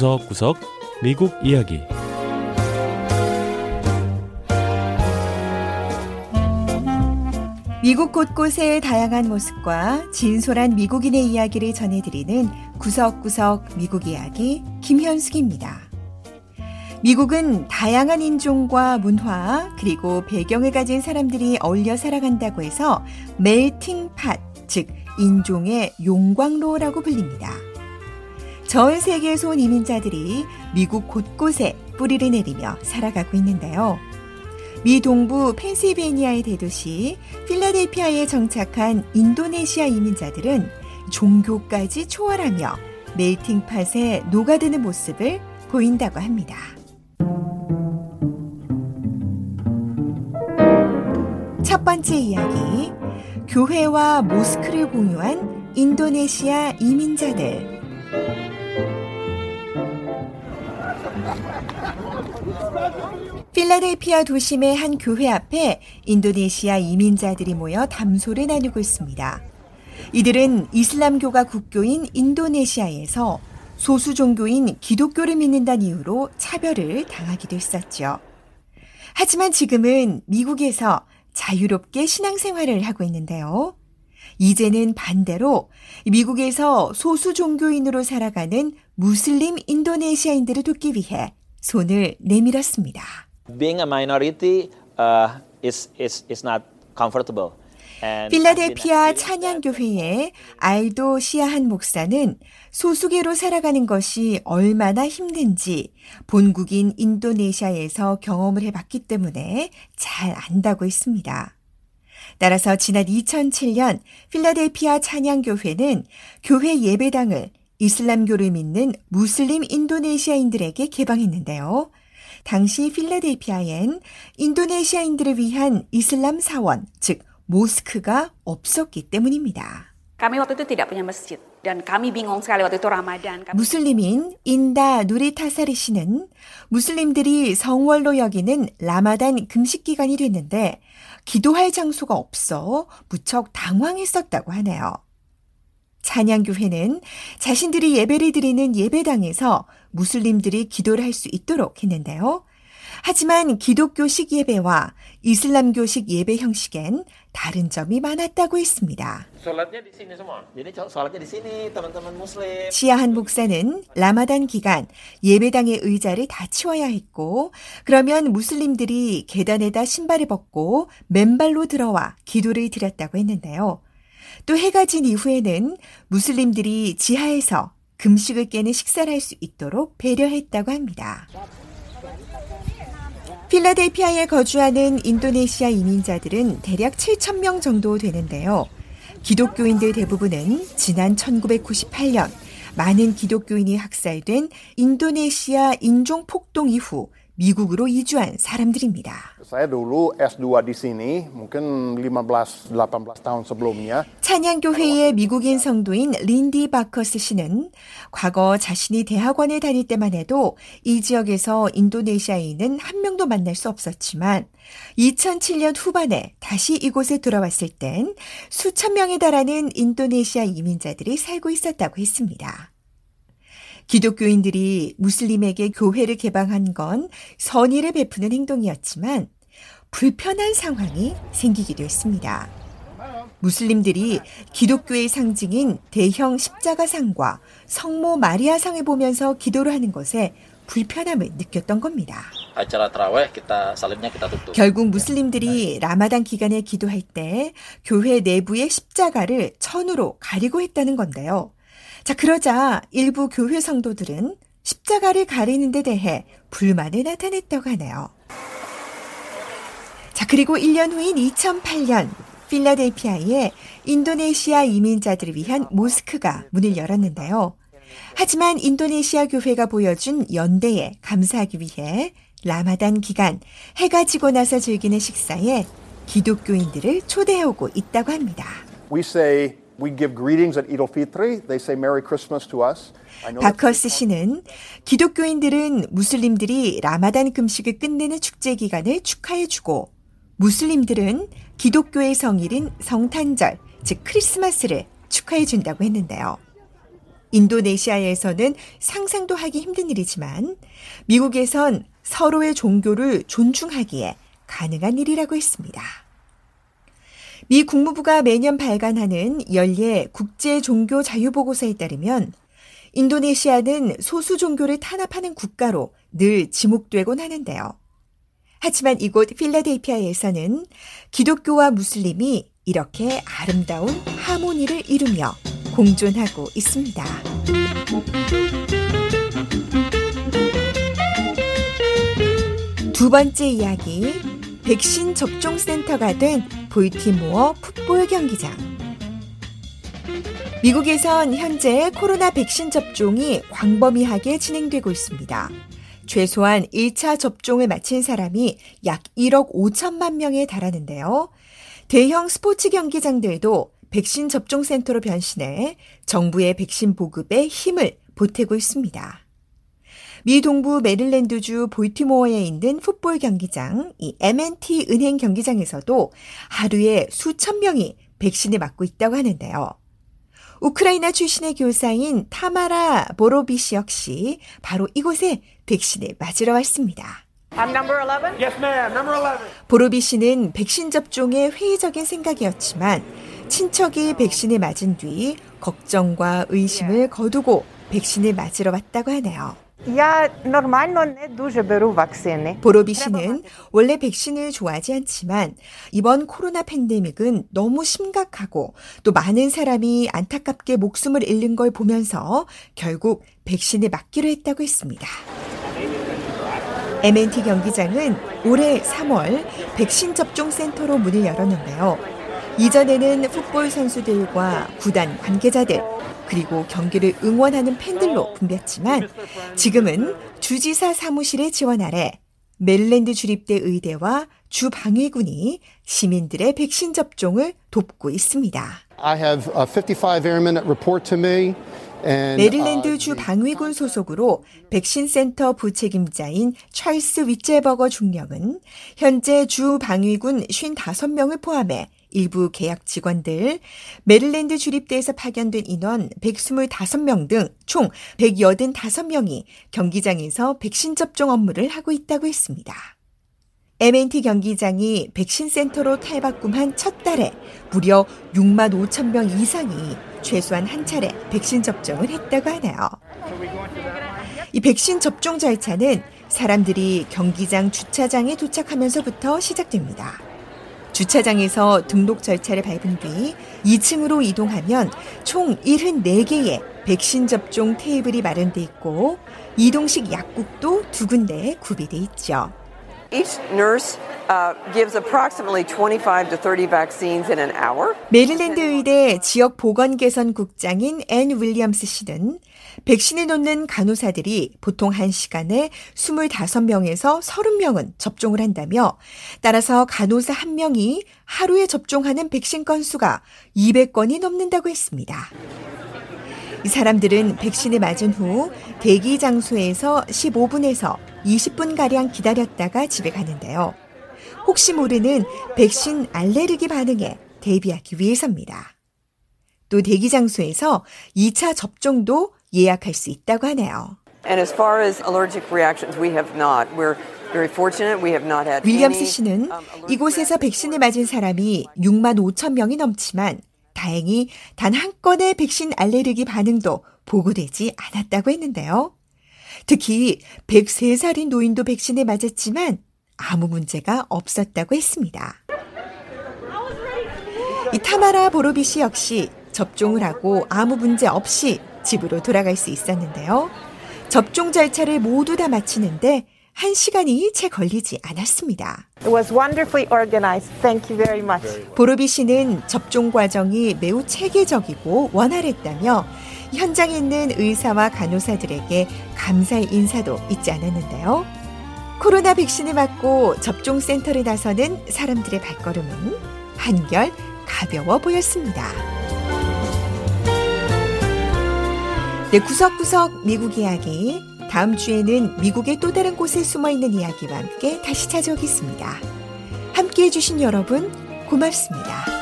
구석구석 미국 이야기 미국 곳곳의 다양한 모습과 진솔한 미국인의 이야기를 전해드리는 구석구석 미국 이야기 김현숙입니다. 미국은 다양한 인종과 문화 그리고 배경을 가진 사람들이 어울려 살아간다고 해서 멜팅 팟, 즉 인종의 용광로라고 불립니다. 전 세계에서 온 이민자들이 미국 곳곳에 뿌리를 내리며 살아가고 있는데요. 미 동부 펜실베니아의 대도시 필라델피아에 정착한 인도네시아 이민자들은 종교까지 초월하며 멜팅팟에 녹아드는 모습을 보인다고 합니다. 첫 번째 이야기. 교회와 모스크를 공유한 인도네시아 이민자들. 필라델피아 도심의 한 교회 앞에 인도네시아 이민자들이 모여 담소를 나누고 있습니다. 이들은 이슬람교가 국교인 인도네시아에서 소수 종교인 기독교를 믿는다는 이유로 차별을 당하기도 했었죠. 하지만 지금은 미국에서 자유롭게 신앙생활을 하고 있는데요. 이제는 반대로 미국에서 소수 종교인으로 살아가는 무슬림 인도네시아인들을 돕기 위해 손을 내밀었습니다. Being a minority uh, is, is, is not comfortable. 필라델피아 찬양교회의 알도 시아한 목사는 소수계로 살아가는 것이 얼마나 힘든지 본국인 인도네시아에서 경험을 해봤기 때문에 잘 안다고 했습니다. 따라서 지난 2007년 필라델피아 찬양교회는 교회 예배당을 이슬람교를 믿는 무슬림 인도네시아인들에게 개방했는데요. 당시 필라델피아엔 인도네시아인들을 위한 이슬람 사원, 즉 모스크가 없었기 때문입니다. Dan kami bingung sekali waktu itu Ramadan. 무슬림인 인다 누리타사리 씨는 무슬림들이 성월로 여기는 라마단 금식 기간이 됐는데 기도할 장소가 없어 무척 당황했었다고 하네요. 찬양교회는 자신들이 예배를 드리는 예배당에서 무슬림들이 기도를 할 수 있도록 했는데요. 하지만 기독교식 예배와 이슬람교식 예배 형식엔 다른 점이 많았다고 했습니다. 시아한 목사는 라마단 기간 예배당의 의자를 다 치워야 했고 그러면 무슬림들이 계단에다 신발을 벗고 맨발로 들어와 기도를 드렸다고 했는데요. 또 해가 진 이후에는 무슬림들이 지하에서 금식을 깨는 식사를 할 수 있도록 배려했다고 합니다. 필라델피아에 거주하는 인도네시아 이민자들은 대략 7천 명 정도 되는데요. 기독교인들 대부분은 지난 1998년 많은 기독교인이 학살된 인도네시아 인종 폭동 이후 미국으로 이주한 사람들입니다. Saya dulu S2 di sini, mungkin 15 18 tahun sebelumnya. 찬양교회의 미국인 성도인 린디 바커스 씨는 과거 자신이 대학원에 다닐 때만 해도 이 지역에서 인도네시아인은 한 명도 만날 수 없었지만 2007년 후반에 다시 이곳에 돌아왔을 땐 수천 명에 달하는 인도네시아 이민자들이 살고 있었다고 했습니다. 기독교인들이 무슬림에게 교회를 개방한 건 선의를 베푸는 행동이었지만 불편한 상황이 생기기도 했습니다. 무슬림들이 기독교의 상징인 대형 십자가상과 성모 마리아상을 보면서 기도를 하는 것에 불편함을 느꼈던 겁니다. 결국 무슬림들이 라마단 기간에 기도할 때 교회 내부의 십자가를 천으로 가리고 했다는 건데요. 자, 그러자 일부 교회 성도들은 십자가를 가리는 데 대해 불만을 나타냈다고 하네요. 자, 그리고 1년 후인 2008년 필라델피아에 인도네시아 이민자들을 위한 모스크가 문을 열었는데요. 하지만 인도네시아 교회가 보여준 연대에 감사하기 위해 라마단 기간 해가 지고 나서 즐기는 식사에 기독교인들을 초대해오고 있다고 합니다. We say we give greetings at Eid al-Fitr. They say Merry Christmas to us. I know 바커스 씨는 기독교인들은 무슬림들이 라마단 금식을 끝내는 축제 기간을 축하해주고 무슬림들은 기독교의 성일인 성탄절, 즉 크리스마스를 축하해준다고 했는데요. 인도네시아에서는 상상도 하기 힘든 일이지만 미국에선 서로의 종교를 존중하기에 가능한 일이라고 했습니다. 미 국무부가 매년 발간하는 연례 국제 종교 자유 보고서에 따르면 인도네시아는 소수 종교를 탄압하는 국가로 늘 지목되곤 하는데요. 하지만 이곳 필라델피아에서는 기독교와 무슬림이 이렇게 아름다운 하모니를 이루며 공존하고 있습니다. 두 번째 이야기, 백신 접종 센터가 된 볼티모어 풋볼 경기장. 미국에선 현재 코로나 백신 접종이 광범위하게 진행되고 있습니다. 최소한 1차 접종을 마친 사람이 약 1억 5천만 명에 달하는데요. 대형 스포츠 경기장들도 백신 접종 센터로 변신해 정부의 백신 보급에 힘을 보태고 있습니다. 미 동부 메릴랜드주 볼티모어에 있는 풋볼 경기장, 이 M&T 은행 경기장에서도 하루에 수천 명이 백신을 맞고 있다고 하는데요. 우크라이나 출신의 교사인 타마라 보로비시 역시 바로 이곳에 백신을 맞으러 왔습니다. I'm number 11? Yes, ma'am. Number 11. 보로비 씨는 백신 접종에 회의적인 생각이었지만 친척이 백신을 맞은 뒤 걱정과 의심을 거두고 백신을 맞으러 왔다고 하네요. 보로비 씨는 원래 백신을 좋아하지 않지만 이번 코로나 팬데믹은 너무 심각하고 또 많은 사람이 안타깝게 목숨을 잃는 걸 보면서 결국 백신을 맞기로 했다고 했습니다. MNT 경기장은 올해 3월 백신 접종 센터로 문을 열었는데요. 이전에는 풋볼 선수들과 구단 관계자들 그리고 경기를 응원하는 팬들로 붐볐지만 지금은 주지사 사무실의 지원 아래 멜랜드 주립대 의대와 주방위군이 시민들의 백신 접종을 돕고 있습니다. I have 55 airmen that report to me. And, 메릴랜드 주 방위군 소속으로 백신 센터 부책임자인 찰스 위체버거 중령은 현재 주 방위군 55명을 포함해 일부 계약 직원들, 메릴랜드 주립대에서 파견된 인원 125명 등 총 185명이 경기장에서 백신 접종 업무를 하고 있다고 했습니다. M&T 경기장이 백신 센터로 탈바꿈한 첫 달에 무려 6만 5천 명 이상이 최소한 한 차례 백신 접종을 했다고 하네요. 이 백신 접종 절차는 사람들이 경기장 주차장에 도착하면서부터 시작됩니다. 주차장에서 등록 절차를 밟은 뒤 2층으로 이동하면 총 74개의 백신 접종 테이블이 마련돼 있고 이동식 약국도 두 군데에 구비돼 있죠. Each nurse uh, gives approximately 25 to 30 vaccines in an hour. 메릴랜드 의대 지역 보건 개선 국장인 앤 윌리엄스 씨는 백신을 놓는 간호사들이 보통 1시간에 25명에서 30명은 접종을 한다며 따라서 간호사 1명이 하루에 접종하는 백신 건수가 200건이 넘는다고 했습니다. 이 사람들은 백신을 맞은 후 대기 장소에서 15분에서 20분가량 기다렸다가 집에 가는데요. 혹시 모르는 백신 알레르기 반응에 대비하기 위해서입니다. 또 대기 장소에서 2차 접종도 예약할 수 있다고 하네요. And as far as allergic reactions, we have not. We're very fortunate. We have not had 윌리엄스 씨는 um, 이곳에서 백신을 맞은 사람이 6만 5천 명이 넘지만 다행히 단 한 건의 백신 알레르기 반응도 보고되지 않았다고 했는데요. 특히 103살인 노인도 백신에 맞았지만 아무 문제가 없었다고 했습니다. 이 타마라 보로비시 역시 접종을 하고 아무 문제 없이 집으로 돌아갈 수 있었는데요. 접종 절차를 모두 다 마치는데 한 시간이 채 걸리지 않았습니다. It was wonderfully organized. Thank you very much. 보로비 씨는 접종 과정이 매우 체계적이고 원활했다며 현장에 있는 의사와 간호사들에게 감사의 인사도 잊지 않았는데요. 코로나 백신을 맞고 접종센터를 나서는 사람들의 발걸음은 한결 가벼워 보였습니다. 네, 구석구석 미국 이야기. 다음 주에는 미국의 또 다른 곳에 숨어 있는 이야기와 함께 다시 찾아오겠습니다. 함께 해주신 여러분, 고맙습니다.